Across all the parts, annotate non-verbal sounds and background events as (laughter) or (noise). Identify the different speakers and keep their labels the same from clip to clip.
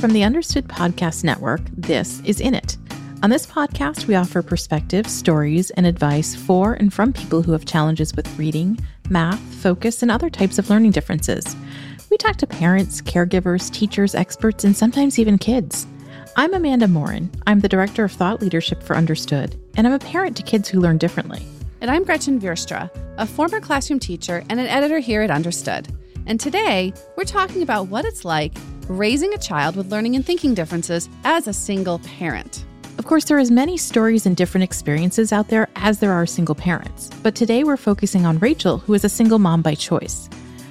Speaker 1: From the Understood Podcast Network, this is In It. On this podcast, we offer perspectives, stories, and advice for and from people who have challenges with reading, math, focus, and other types of learning differences. We talk to parents, caregivers, teachers, experts, and sometimes even kids. I'm Amanda Morin. I'm the Director of Thought Leadership for Understood, and I'm a parent to kids who learn differently.
Speaker 2: And I'm Gretchen Vierstra, a former classroom teacher and an editor here at Understood. And today, we're talking about what it's like raising a child with learning and thinking differences as a single parent.
Speaker 1: Of course, there are as many stories and different experiences out there as there are single parents. But today we're focusing on Rachel, who is a single mom by choice.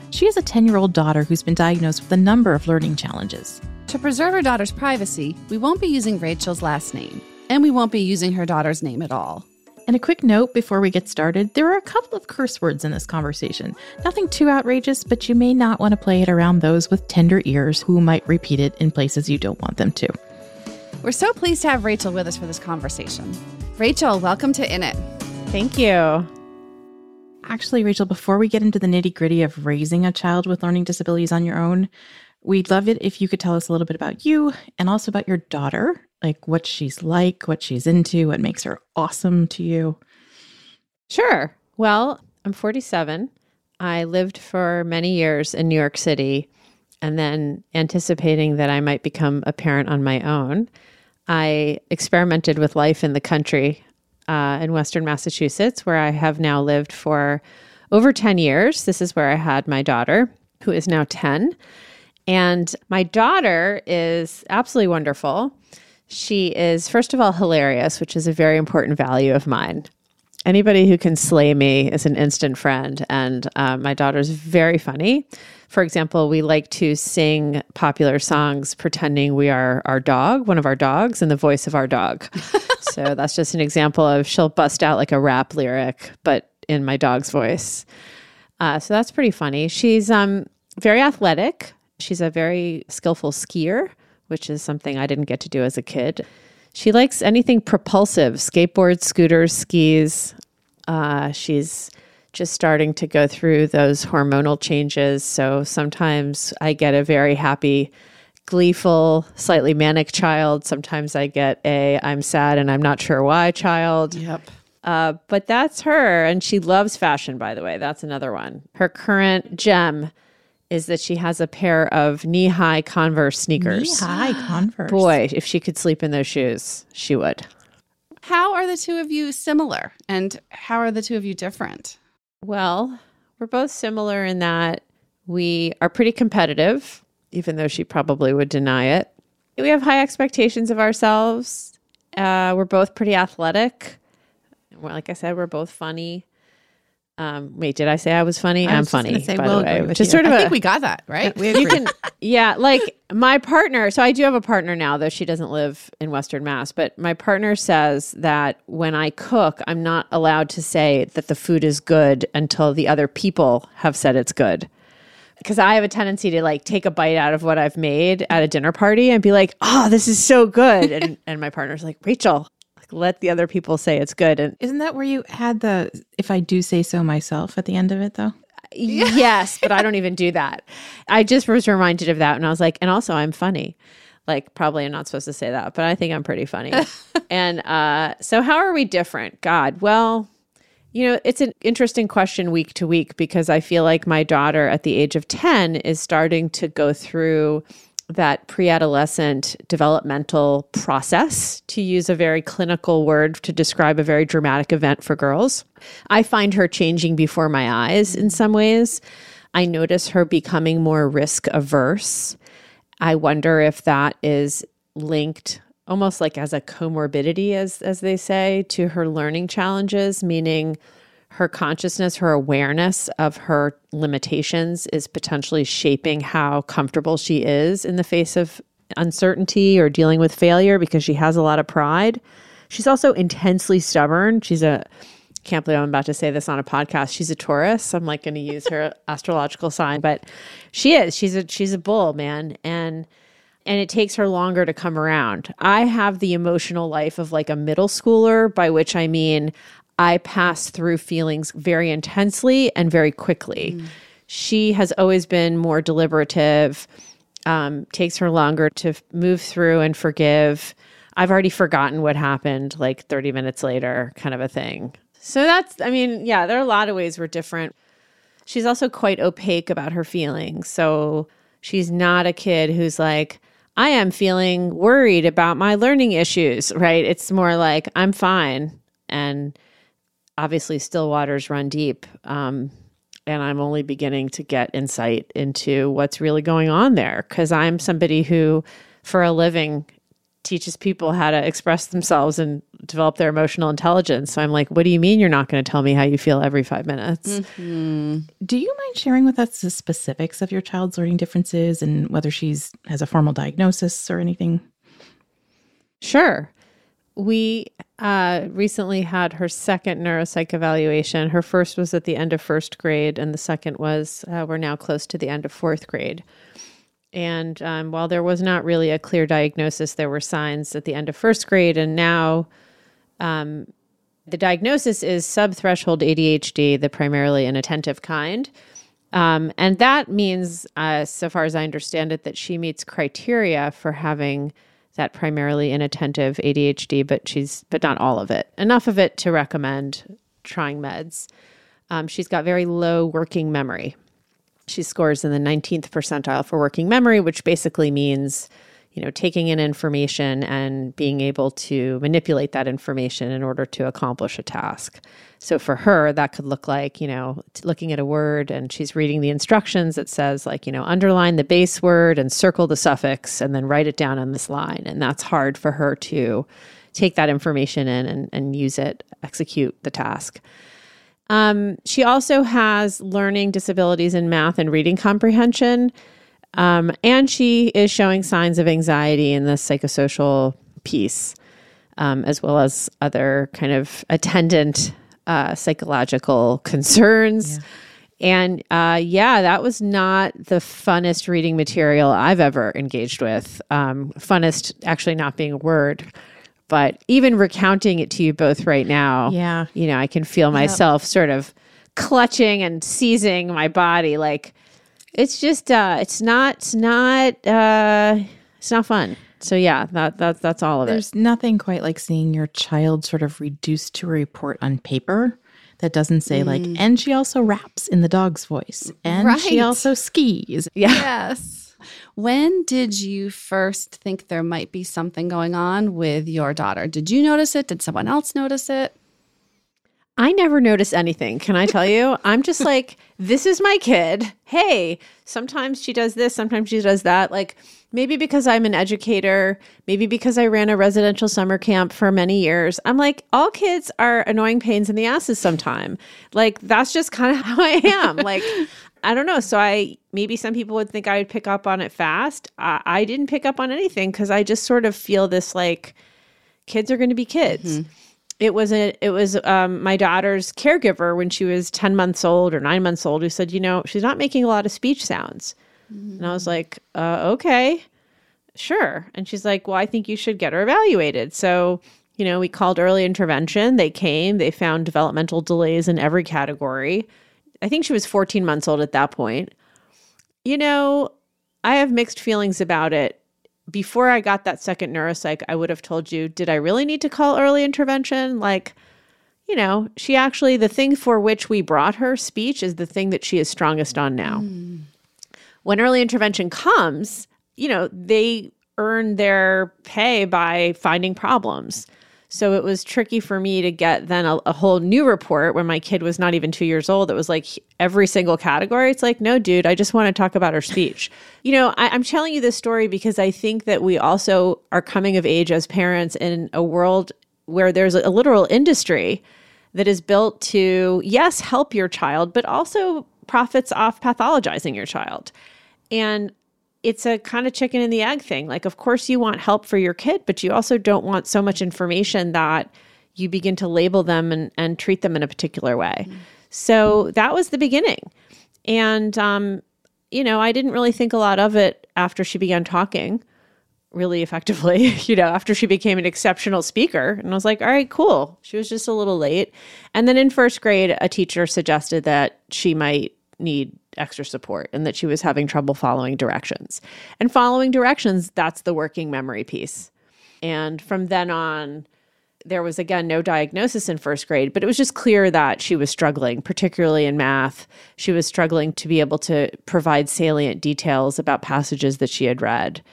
Speaker 1: She has a 10 year old daughter who's been diagnosed with a number of learning challenges.
Speaker 2: To preserve her daughter's privacy, we won't be using Rachel's last name, and we won't be using her daughter's name at all.
Speaker 1: And a quick note before we get started there are a couple of curse words in this conversation. Nothing too outrageous, but you may not want to play it around those with tender ears who might repeat it in places you don't want them to.
Speaker 2: We're so pleased to have Rachel with us for this conversation. Rachel, welcome to In It.
Speaker 3: Thank you.
Speaker 1: Actually, Rachel, before we get into the nitty gritty of raising a child with learning disabilities on your own, we'd love it if you could tell us a little bit about you and also about your daughter like what she's like, what she's into, what makes her awesome to you?
Speaker 3: Sure. Well, I'm 47. I lived for many years in New York City. And then, anticipating that I might become a parent on my own, I experimented with life in the country uh, in Western Massachusetts, where I have now lived for over 10 years. This is where I had my daughter, who is now 10. And my daughter is absolutely wonderful. She is, first of all, hilarious, which is a very important value of mine. Anybody who can slay me is an instant friend. And uh, my daughter's very funny. For example, we like to sing popular songs pretending we are our dog, one of our dogs, in the voice of our dog. (laughs) so that's just an example of she'll bust out like a rap lyric, but in my dog's voice. Uh, so that's pretty funny. She's um, very athletic. She's a very skillful skier which is something I didn't get to do as a kid. She likes anything propulsive skateboards, scooters, skis. Uh, she's just starting to go through those hormonal changes. So sometimes I get a very happy, gleeful, slightly manic child. Sometimes I get a I'm sad and I'm not sure why child.
Speaker 2: Yep.
Speaker 3: Uh, but that's her. And she loves fashion, by the way. That's another one. Her current gem is that she has a pair of knee high Converse sneakers.
Speaker 1: Knee high Converse.
Speaker 3: Boy, if she could sleep in those shoes, she would.
Speaker 2: How are the two of you similar and how are the two of you different?
Speaker 3: Well, we're both similar in that we are pretty competitive, even though she probably would deny it. We have high expectations of ourselves. Uh, we're both pretty athletic. Like I said, we're both funny. Um, wait, did I say I was funny?
Speaker 1: I
Speaker 3: am funny,
Speaker 1: say,
Speaker 3: by
Speaker 1: we'll
Speaker 3: the way.
Speaker 1: agree with
Speaker 3: Which is
Speaker 1: you.
Speaker 3: sort of
Speaker 2: I
Speaker 3: a,
Speaker 2: think we got that, right? (laughs) We
Speaker 3: you can, (laughs) yeah, like my partner. So I do have a partner now, though she doesn't live in Western Mass. But my partner says that when I cook, I'm not allowed to say that the food is good until the other people have said it's good. Because I have a tendency to like take a bite out of what I've made at a dinner party and be like, "Oh, this is so good," (laughs) and and my partner's like, "Rachel, let the other people say it's good." And
Speaker 1: Isn't that where you had the if I do say so myself at the end of it though? (laughs)
Speaker 3: yes, but I don't even do that. I just was reminded of that and I was like, and also I'm funny. Like probably I'm not supposed to say that, but I think I'm pretty funny. (laughs) and uh so how are we different? God, well, you know, it's an interesting question week to week because I feel like my daughter at the age of 10 is starting to go through that pre adolescent developmental process, to use a very clinical word to describe a very dramatic event for girls. I find her changing before my eyes in some ways. I notice her becoming more risk averse. I wonder if that is linked almost like as a comorbidity as as they say to her learning challenges meaning her consciousness, her awareness of her limitations is potentially shaping how comfortable she is in the face of uncertainty or dealing with failure because she has a lot of pride. She's also intensely stubborn. She's a can't believe I'm about to say this on a podcast. She's a Taurus. I'm like going to use her (laughs) astrological sign, but she is. She's a she's a bull, man, and and it takes her longer to come around. I have the emotional life of like a middle schooler, by which I mean I pass through feelings very intensely and very quickly. She has always been more deliberative. um, takes her longer to move through and forgive. I've already forgotten what happened like 30 minutes later, kind of a thing. So that's, I mean, yeah, there are a lot of ways we're different. She's also quite opaque about her feelings. So she's not a kid who's like, I am feeling worried about my learning issues, right? It's more like, I'm fine. And obviously, still waters run deep. Um, and I'm only beginning to get insight into what's really going on there because I'm somebody who, for a living, teaches people how to express themselves and develop their emotional intelligence. So I'm like, what do you mean you're not going to tell me how you feel every five minutes?
Speaker 1: Mm-hmm. Do you mind sharing with us the specifics of your child's learning differences and whether she's has a formal diagnosis or anything?
Speaker 3: Sure. We uh, recently had her second neuropsych evaluation. Her first was at the end of first grade, and the second was uh, we're now close to the end of fourth grade. And um, while there was not really a clear diagnosis, there were signs at the end of first grade. And now um, the diagnosis is subthreshold ADHD, the primarily inattentive kind. Um, and that means, uh, so far as I understand it, that she meets criteria for having that primarily inattentive ADHD, but she's but not all of it. Enough of it to recommend trying meds. Um, she's got very low working memory. She scores in the 19th percentile for working memory, which basically means, you know, taking in information and being able to manipulate that information in order to accomplish a task. So for her, that could look like, you know, looking at a word and she's reading the instructions. It says, like, you know, underline the base word and circle the suffix and then write it down on this line. And that's hard for her to take that information in and, and use it, execute the task. Um, she also has learning disabilities in math and reading comprehension. Um, and she is showing signs of anxiety in the psychosocial piece, um, as well as other kind of attendant uh, psychological concerns. Yeah. And uh, yeah, that was not the funnest reading material I've ever engaged with. Um, funnest actually not being a word. But even recounting it to you both right now,
Speaker 1: yeah,
Speaker 3: you know, I can feel myself yep. sort of clutching and seizing my body. Like it's just, uh, it's not, it's not, uh, it's not fun. So yeah, that that's that's all of
Speaker 1: There's
Speaker 3: it.
Speaker 1: There's nothing quite like seeing your child sort of reduced to a report on paper that doesn't say mm. like, and she also raps in the dog's voice, and right. she also skis.
Speaker 2: Yeah. Yes. When did you first think there might be something going on with your daughter? Did you notice it? Did someone else notice it?
Speaker 3: I never notice anything. Can I tell you? I'm just (laughs) like, this is my kid. Hey, sometimes she does this, sometimes she does that. Like, maybe because I'm an educator, maybe because I ran a residential summer camp for many years. I'm like, all kids are annoying pains in the asses sometime. Like, that's just kind of (laughs) how I am. like, I don't know. So I maybe some people would think I would pick up on it fast. I, I didn't pick up on anything because I just sort of feel this like kids are going to be kids. Mm-hmm. It was a it was um, my daughter's caregiver when she was ten months old or nine months old who said, you know, she's not making a lot of speech sounds, mm-hmm. and I was like, uh, okay, sure. And she's like, well, I think you should get her evaluated. So you know, we called early intervention. They came. They found developmental delays in every category I think she was 14 months old at that point. You know, I have mixed feelings about it. Before I got that second neuropsych, I would have told you, did I really need to call early intervention? Like, you know, she actually, the thing for which we brought her speech is the thing that she is strongest on now. Mm. When early intervention comes, you know, they earn their pay by finding problems. So it was tricky for me to get then a, a, whole new report when my kid was not even two years old. It was like every single category. It's like, no, dude, I just want to talk about her speech. (laughs) you know, I, I'm telling you this story because I think that we also are coming of age as parents in a world where there's a, a literal industry that is built to, yes, help your child, but also profits off pathologizing your child. And it's a kind of chicken and the egg thing. Like, of course, you want help for your kid, but you also don't want so much information that you begin to label them and, and treat them in a particular way. Mm-hmm. So that was the beginning. And, um, you know, I didn't really think a lot of it after she began talking really effectively, (laughs) you know, after she became an exceptional speaker. And I was like, all right, cool. She was just a little late. And then in first grade, a teacher suggested that she might need extra support and that she was having trouble following directions. And following directions, that's the working memory piece. And from then on, there was again no diagnosis in first grade, but it was just clear that she was struggling, particularly in math. She was struggling to be able to provide salient details about passages that she had read.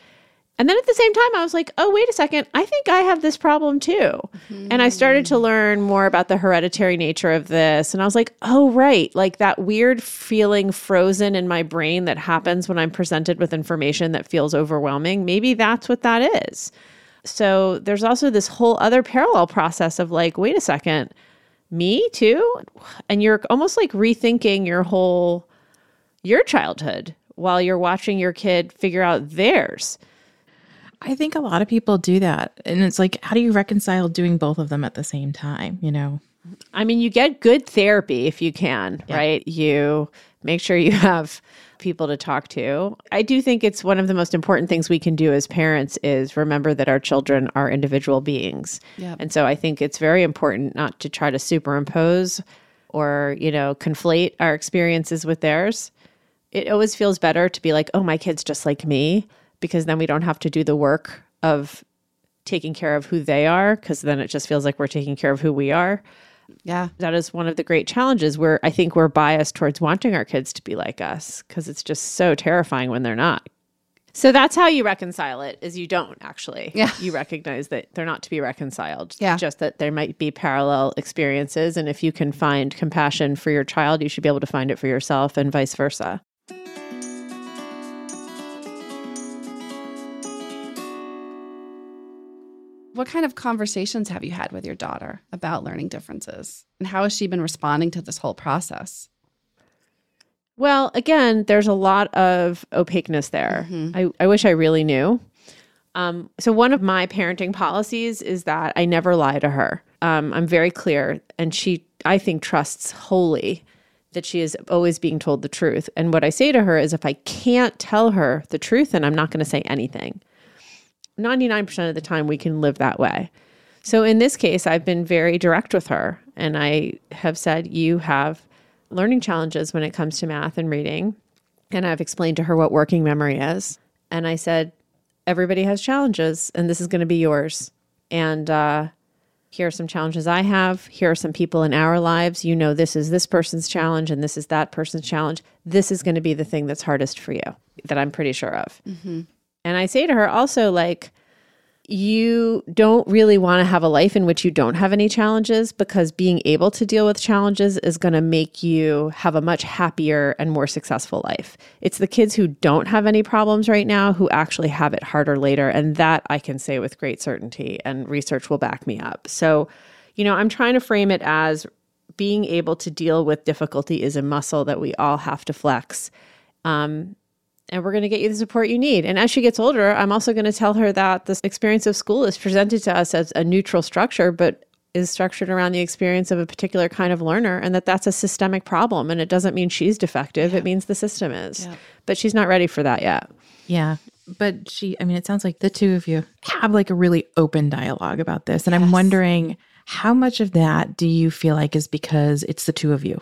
Speaker 3: And then at the same time, I was like, oh, wait a second. I think I have this problem too. Mm-hmm. And I started to learn more about the hereditary nature of this. And I was like, oh, right. Like that weird feeling frozen in my brain that happens when I'm presented with information that feels overwhelming. Maybe that's what that is. So there's also this whole other parallel process of like, wait a second, me too? And you're almost like rethinking your whole your childhood while you're watching your kid figure out theirs.
Speaker 1: I think a lot of people do that. And it's like, how do you reconcile doing both of them at the same time? You know?
Speaker 3: I mean, you get good therapy if you can, yeah. right? You make sure you have people to talk to. I do think it's one of the most important things we can do as parents is remember that our children are individual beings. Yep. And so I think it's very important not to try to superimpose or, you know, conflate our experiences with theirs. It always feels better to be like, "Oh, my kid's just like me." Because then we don't have to do the work of taking care of who they are because then it just feels like we're taking care of who we are.
Speaker 2: Yeah.
Speaker 3: That is one of the great challenges where I think we're biased towards wanting our kids to be like us because it's just so terrifying when they're not. So that's how you reconcile it is you don't actually.
Speaker 2: Yeah.
Speaker 3: You recognize that they're not to be reconciled.
Speaker 2: Yeah.
Speaker 3: Just that there might be parallel experiences. And if you can find compassion for your child, you should be able to find it for yourself and vice versa.
Speaker 2: What kind of conversations have you had with your daughter about learning differences? And how has she been responding to this whole process?
Speaker 3: Well, again, there's a lot of opaqueness there. Mm-hmm. I, I wish I really knew. Um, so, one of my parenting policies is that I never lie to her. Um, I'm very clear, and she, I think, trusts wholly that she is always being told the truth. And what I say to her is if I can't tell her the truth, then I'm not going to say anything. 99% of the time we can live that way. So in this case, I've been very direct with her and I have said, You have learning challenges when it comes to math and reading. And I've explained to her what working memory is. And I said, Everybody has challenges, and this is going to be yours. And uh, here are some challenges I have. Here are some people in our lives. You know, this is this person's challenge, and this is that person's challenge. This is going to be the thing that's hardest for you, that I'm pretty sure of. Mm-hmm. And I say to her also, like, you don't really want to have a life in which you don't have any challenges because being able to deal with challenges is going to make you have a much happier and more successful life. It's the kids who don't have any problems right now who actually have it harder later. And that I can say with great certainty, and research will back me up. So, you know, I'm trying to frame it as being able to deal with difficulty is a muscle that we all have to flex. Um, and we're going to get you the support you need. And as she gets older, I'm also going to tell her that this experience of school is presented to us as a neutral structure, but is structured around the experience of a particular kind of learner and that that's a systemic problem and it doesn't mean she's defective yeah. it means the system is yeah. but she's not ready for that yet
Speaker 1: yeah but she i mean it sounds like the two of you have like a really open dialogue about this and yes. i'm wondering how much of that do you feel like is because it's the two of you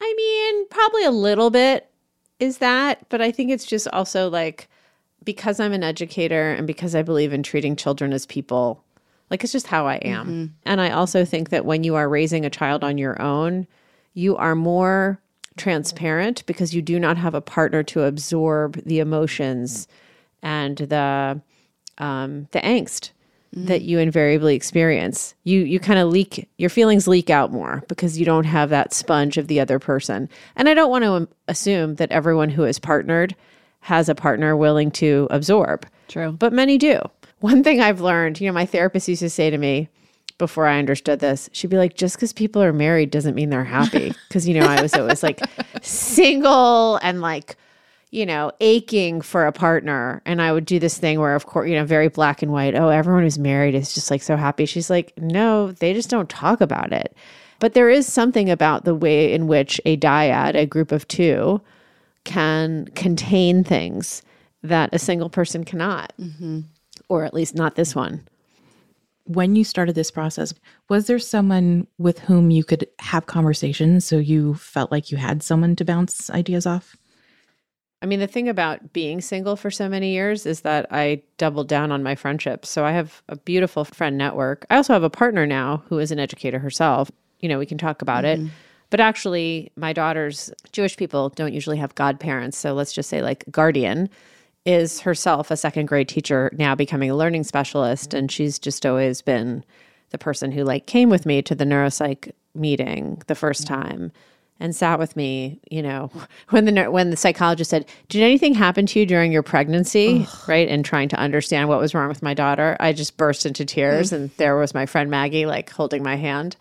Speaker 3: i mean probably a little bit is that, but I think it's just also like because I'm an educator and because I believe in treating children as people, like it's just how I am. Mm-hmm. And I also think that when you are raising a child on your own, you are more transparent because you do not have a partner to absorb the emotions and the um, the angst mm-hmm. that you invariably experience. You you kind of leak your feelings leak out more because you don't have that sponge of the other person. And I don't want to assume that everyone who is partnered has a partner willing to absorb.
Speaker 2: True.
Speaker 3: But many do. One thing I've learned, you know, my therapist used to say to me before I understood this, she'd be like, just because people are married doesn't mean they're happy. Because, you know, I was always like (laughs) single and like you know, aching for a partner. And I would do this thing where, of course, you know, very black and white. Oh, everyone who's married is just like so happy. She's like, no, they just don't talk about it. But there is something about the way in which a dyad, a group of two, can contain things that a single person cannot, mm-hmm. or at least not this one.
Speaker 1: when you started this process, was there someone with whom you could have conversations so you felt like you had someone to bounce ideas off?
Speaker 3: I mean, the thing about being single for so many years is that I doubled down on my friendships. So I have a beautiful friend network. I also have a partner now who is an educator herself. You know, we can talk about mm-hmm. it. But actually, my daughter's Jewish people don't usually have godparents. So let's just say, like, guardian is herself a second grade teacher, now becoming a learning specialist. And she's just always been the person who, like, came with me to the neuropsych meeting the first mm-hmm. time and sat with me, you know, (laughs) when the when the psychologist said, "Did anything happen to you during your pregnancy?" Ugh. right? And trying to understand what was wrong with my daughter, I just burst into tears and there was my friend Maggie like holding my hand.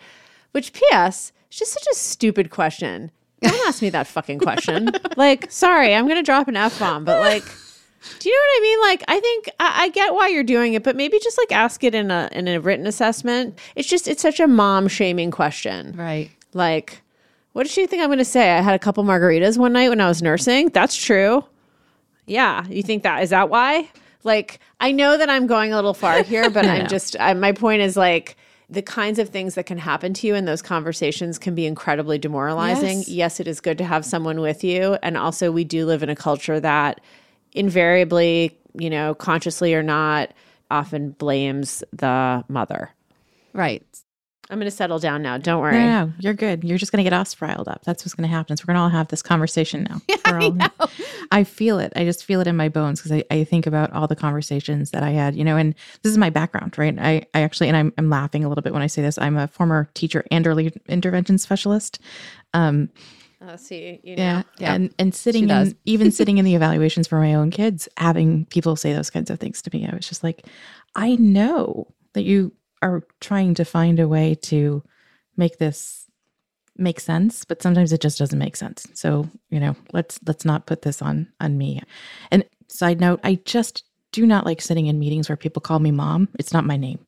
Speaker 3: Which PS, it's just such a stupid question. Don't ask me that fucking question. (laughs) like, sorry, I'm going to drop an F bomb, but like do you know what I mean? Like, I think I, I, get why you're doing it, but maybe just like ask it in a in a written assessment. It's just it's such a mom shaming question,
Speaker 2: right?
Speaker 3: Like, what did she think I'm going to say? I had a couple margaritas one night when I was nursing. That's true. Yeah. You think that is that why? Like, I know that I'm going a little far here, but (laughs) I'm just, I, my point is like, the kinds of things that can happen to you in those conversations can be incredibly demoralizing. Yes. yes, it is good to have someone with you. And also, we do live in a culture that invariably, you know, consciously or not, often blames the mother.
Speaker 2: Right.
Speaker 3: I'm going to settle down now. Don't worry.
Speaker 1: No, no, you're good. You're just going to get us riled up. That's what's going to happen. So we're going to all have this conversation now. (laughs)
Speaker 2: Yeah, I, know.
Speaker 1: I feel it. I just feel it in my bones because I, I think about all the conversations that I had, you know, and this is my background, right? I, I actually, and I'm, I'm laughing a little bit when I say this. I'm a former teacher and early intervention specialist. Um,
Speaker 3: uh, see, you
Speaker 1: know. yeah, yeah, and and sitting in, (laughs) even sitting in the evaluations for my own kids, having people say those kinds of things to me, I was just like, I know that you are trying to find a way to make this make sense but sometimes it just doesn't make sense. So you know let's let's not put this on on me. And side note i just do not like sitting in meetings where people call me mom. It's not my name.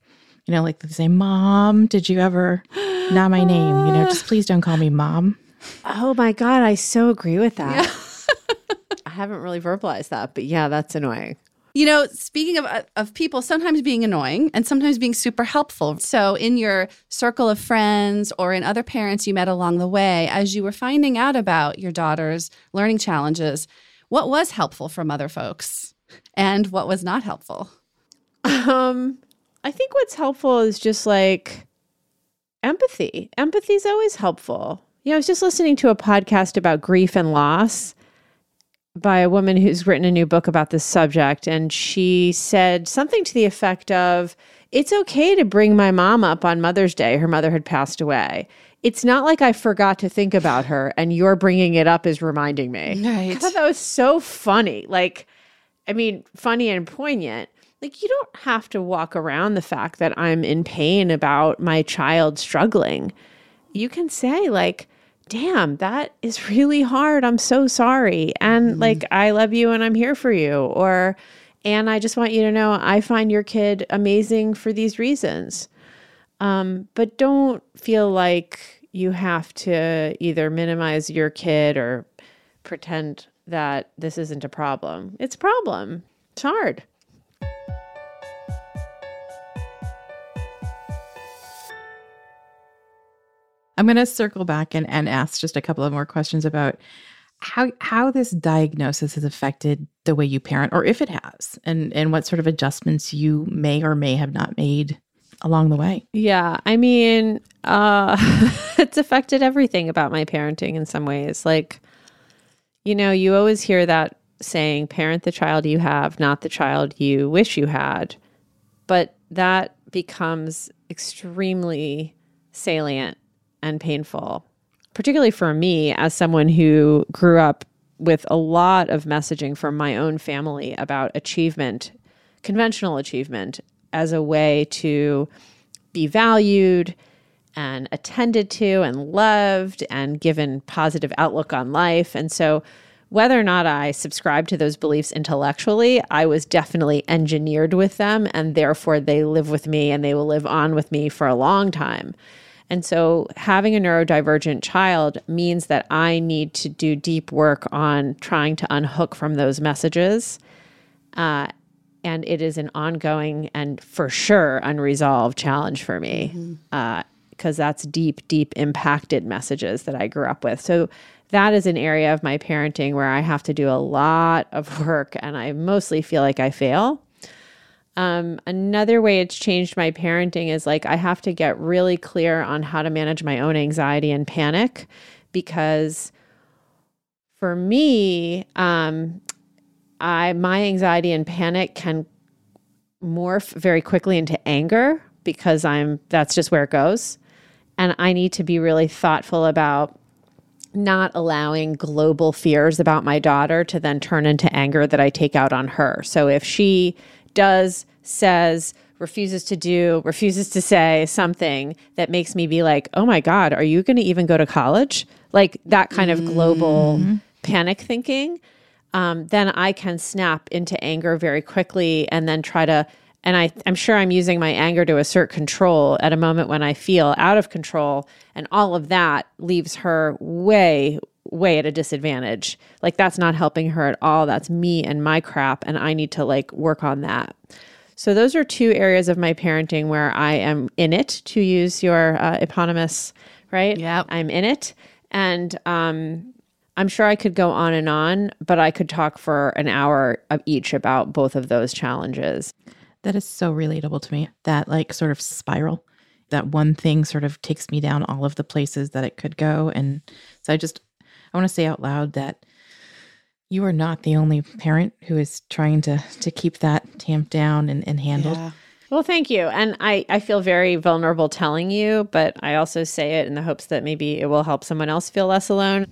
Speaker 1: You know like they say mom did you ever? Not my name. You know just (gasps) please don't call me mom.
Speaker 3: Oh my god i so agree with that. Yeah. (laughs) i haven't really verbalized that but yeah that's annoying
Speaker 2: you know, speaking of of people sometimes being annoying and sometimes being super helpful. So, in your circle of friends or in other parents you met along the way, as you were finding out about your daughter's learning challenges, what was helpful from other folks and what was not helpful?
Speaker 3: Um, I think what's helpful is just like empathy. Empathy is always helpful. You know, I was just listening to a podcast about grief and loss by a woman who's written a new book about this subject. And she said something to the effect of, It's okay to bring my mom up on Mother's Day. Her mother had passed away. It's not like I forgot to think about her and you're bringing it up is reminding me.
Speaker 2: Right.
Speaker 3: I thought that was so funny. Like, I mean, funny and poignant. Like, you don't have to walk around the fact that I'm in pain about my child struggling. You can say, like, damn, that is really hard. I'm so sorry. And mm-hmm. like, I love you and I'm here for you. Or, and I just want you to know I find your kid amazing for these reasons. Um, but don't feel like you have to either minimize your kid or pretend that this isn't a problem. It's a problem. It's hard.
Speaker 1: I'm going to circle back and, and ask just a couple of more questions about how how this diagnosis has affected the way you parent, or if it has, and and what sort of adjustments you may or may have not made along the way.
Speaker 3: Yeah, I mean, uh, (laughs) it's affected everything about my parenting in some ways. Like, you know, you always hear that saying, "Parent the child you have, not the child you wish you had," but that becomes extremely salient and painful, particularly for me as someone who grew up with a lot of messaging from my own family about achievement, conventional achievement, as a way to be valued and attended to and loved and given positive outlook on life. And so whether or not I subscribe to those beliefs intellectually, I was definitely engineered with them and therefore they live with me and they will live on with me for a long time. And so having a neurodivergent child means that I need to do deep work on trying to unhook from those messages. Uh, and it is an ongoing and for sure unresolved challenge for me because uh, that's deep, deep impacted messages that I grew up with. So that is an area of my parenting where I have to do a lot of work and I mostly feel like I fail. Um, another way it's changed my parenting is like I have to get really clear on how to manage my own anxiety and panic because for me, um, I my anxiety and panic can morph very quickly into anger because I'm that's just where it goes. And I need to be really thoughtful about not allowing global fears about my daughter to then turn into anger that I take out on her. So if she does, says, refuses to do, refuses to say something that makes me be like, oh my God, are you going to even go to college? Like that kind of global panic thinking. Um, then I can snap into anger very quickly and then try to. And I, I'm sure I'm using my anger to assert control at a moment when I feel out of control. And all of that leaves her way, way at a disadvantage. Like that's not helping her at all. That's me and my crap. And I need to like work on that. So those are two areas of my parenting where I am in it, to use your uh, eponymous, right?
Speaker 2: Yeah.
Speaker 3: I'm in it. And um, I'm sure I could go on and on, but I could talk for an hour of each about both of those challenges.
Speaker 1: That is so relatable to me. That like sort of spiral, that one thing sort of takes me down all of the places that it could go. And so I just, I want to say out loud that you are not the only parent who is trying to to keep that tamped down and, and handled.
Speaker 2: Yeah.
Speaker 3: Well, thank you. And I, I feel very vulnerable telling you, but I also say it in the hopes that maybe it will help someone else feel less alone.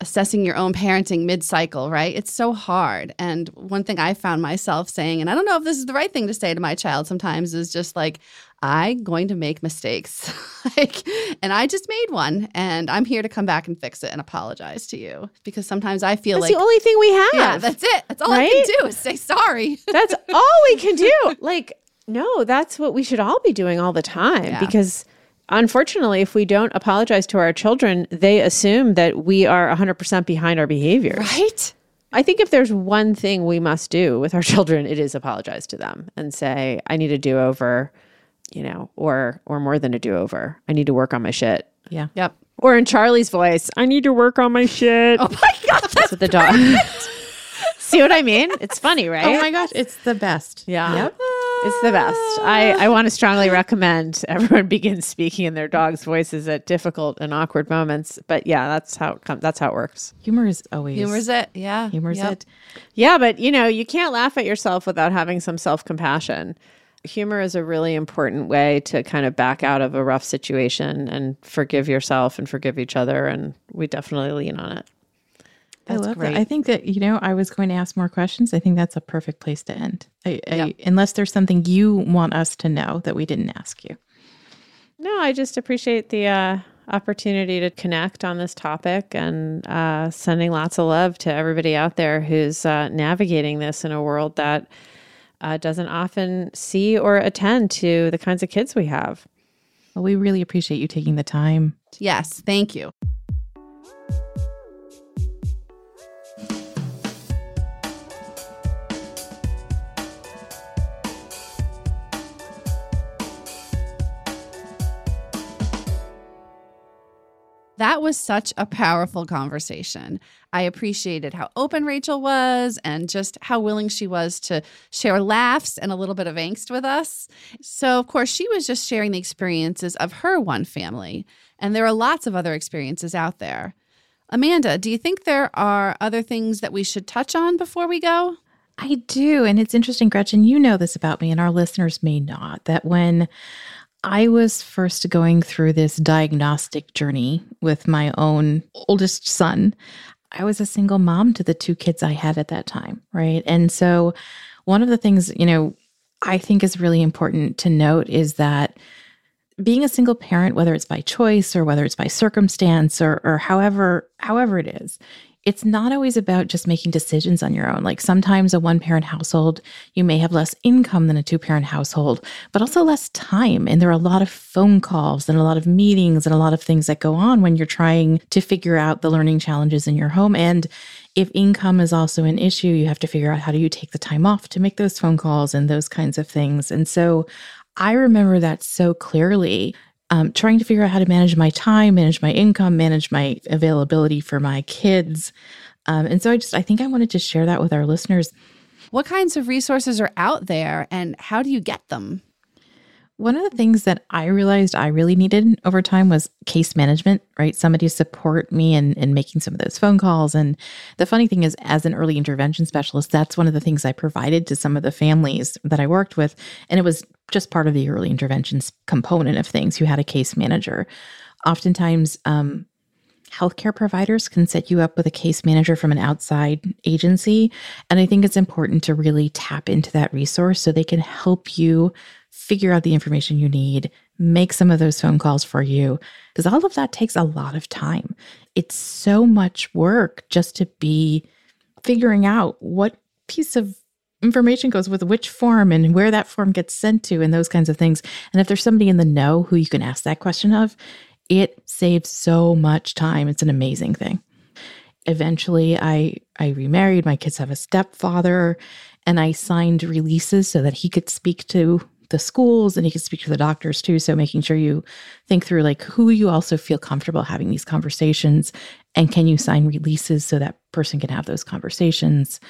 Speaker 2: assessing your own parenting mid cycle, right? It's so hard. And one thing I found myself saying, and I don't know if this is the right thing to say to my child sometimes, is just like, I'm going to make mistakes. (laughs) like, and I just made one, and I'm here to come back and fix it and apologize to you because sometimes I feel
Speaker 3: That's
Speaker 2: like,
Speaker 3: the only thing we have.
Speaker 2: yeah, that's it. That's all I can do is say sorry. (laughs)
Speaker 3: That's all we can do. Like, no, that's what we should all be doing all the time
Speaker 2: Yeah.
Speaker 3: because unfortunately, if we don't apologize to our children, they assume that we are 100% behind our behaviors.
Speaker 2: right?
Speaker 3: I think if there's one thing we must do with our (laughs) children, it is apologize to them and say, I need a do over, you know, or or more than a do over. I need to work on my shit.
Speaker 1: Yeah.
Speaker 2: Yep.
Speaker 3: Or in Charlie's voice, I need to work on my shit.
Speaker 2: Oh my God.
Speaker 3: That's what the dog. (laughs) See what I mean? It's funny, right?
Speaker 1: Oh my gosh, it's the best.
Speaker 3: Yeah.
Speaker 1: Yep.
Speaker 3: It's the best. I, ah. I want to strongly recommend everyone (laughs) begin speaking in their dog's voices at difficult and awkward moments. But yeah, that's how it comes. That's how it works.
Speaker 1: Humor is always
Speaker 2: Humor's it. Yeah.
Speaker 1: Humor's
Speaker 2: Yep.
Speaker 1: it.
Speaker 3: Yeah, but you know, you can't laugh at yourself without having some self compassion. Humor is a really important way to kind of back out of a rough situation and forgive yourself and forgive each other. And we definitely lean on it.
Speaker 1: I love
Speaker 2: great.
Speaker 1: that. I think that you know I was going to ask more questions. I think that's a perfect place to end. I, I, Unless there's something you want us to know that we didn't ask you.
Speaker 3: No, I just appreciate the uh, opportunity to connect on this topic and uh, sending lots of love to everybody out there who's uh, navigating this in a world that uh, doesn't often see or attend to the kinds of kids we have.
Speaker 1: Well, we really appreciate you taking the time.
Speaker 2: Yes. Thank you. That was such a powerful conversation. I appreciated how open Rachel was and just how willing she was to share laughs and a little bit of angst with us. So, of course, she was just sharing the experiences of her one family, and there are lots of other experiences out there. Amanda, do you think there are other things that we should touch on before we go?
Speaker 1: I do. And it's interesting, Gretchen, you know this about me, and our listeners may not, that when I was first going through this diagnostic journey with my own oldest son, I was a single mom to the two kids I had at that time. Right. And so, one of the things, you know, I think is really important to note is that being a single parent, whether it's by choice or whether it's by circumstance or, or however, however it is, it's not always about just making decisions on your own. Like sometimes a one parent household, you may have less income than a two parent household, but also less time. And there are a lot of phone calls and a lot of meetings and a lot of things that go on when you're trying to figure out the learning challenges in your home. And if income is also an issue, you have to figure out how do you take the time off to make those phone calls and those kinds of things. And so I remember that so clearly um, trying to figure out how to manage my time, manage my income, manage my availability for my kids. Um, and so I just, I think I wanted to share that with our listeners.
Speaker 2: What kinds of resources are out there and how do you get them?
Speaker 1: One of the things that I realized I really needed over time was case management, right? Somebody to support me in, in making some of those phone calls. And the funny thing is, as an early intervention specialist, that's one of the things I provided to some of the families that I worked with. And it was just part of the early interventions component of things. You had a case manager. Oftentimes, um, healthcare providers can set you up with a case manager from an outside agency. And I think it's important to really tap into that resource so they can help you figure out the information you need, make some of those phone calls for you, because all of that takes a lot of time. It's so much work just to be figuring out what piece of information goes with which form and where that form gets sent to and those kinds of things. And if there's somebody in the know who you can ask that question of, it saves so much time. It's an amazing thing. Eventually, I I remarried. My kids have a stepfather, and I signed releases so that he could speak to the schools and he could speak to the doctors too. So making sure you think through like who you also feel comfortable having these conversations and can you sign releases so that person can have those conversations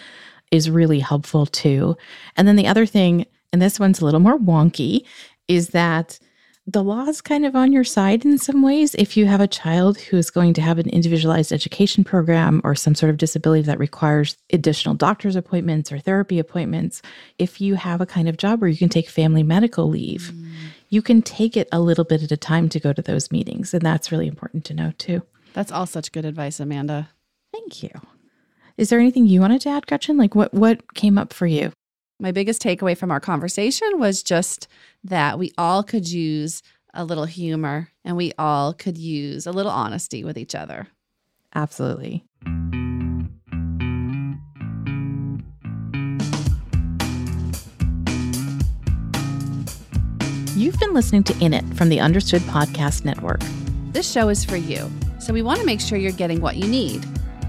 Speaker 1: is really helpful too. And then the other thing, and this one's a little more wonky, is that the law is kind of on your side in some ways. If you have a child who is going to have an individualized education program or some sort of disability that requires additional doctor's appointments or therapy appointments, if you have a kind of job where you can take family medical leave, mm. you can take it a little bit at a time to go to those meetings. And that's really important to know too.
Speaker 2: That's all such good advice, Amanda.
Speaker 1: Thank you. Is there anything you wanted to add, Gretchen? Like what what came up for you?
Speaker 2: My biggest takeaway from our conversation was just that we all could use a little humor and we all could use a little honesty with each other.
Speaker 1: Absolutely. You've been listening to In It from the Understood Podcast Network.
Speaker 2: This show is for you, so we want to make sure you're getting what you need.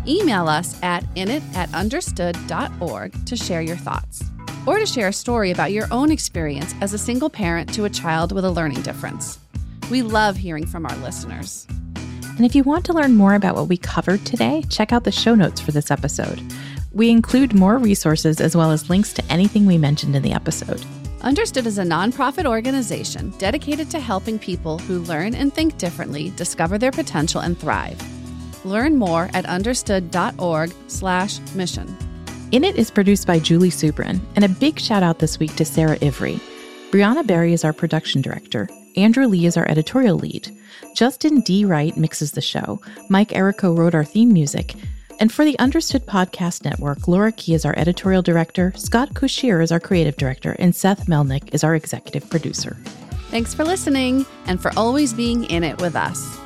Speaker 2: Email us at init at understood.org to share your thoughts or to share a story about your own experience as a single parent to a child with a learning difference. We love hearing from our listeners.
Speaker 1: And if you want to learn more about what we covered today, check out the show notes for this episode. We include more resources as well as links to anything we mentioned in the episode.
Speaker 2: Understood is a nonprofit organization dedicated to helping people who learn and think differently discover their potential and thrive. Learn more at understood.org/mission.
Speaker 1: In It is produced by Julie Subrin, and a big shout out this week to Sarah Ivry. Brianna Berry is our production director. Andrew Lee is our editorial lead. Justin D. Wright mixes the show. Mike Errico wrote our theme music. And for the Understood Podcast Network, Laura Key is our editorial director, Scott Cocchiere is our creative director, and Seth Melnick is our executive producer.
Speaker 2: Thanks for listening and for always being in it with us.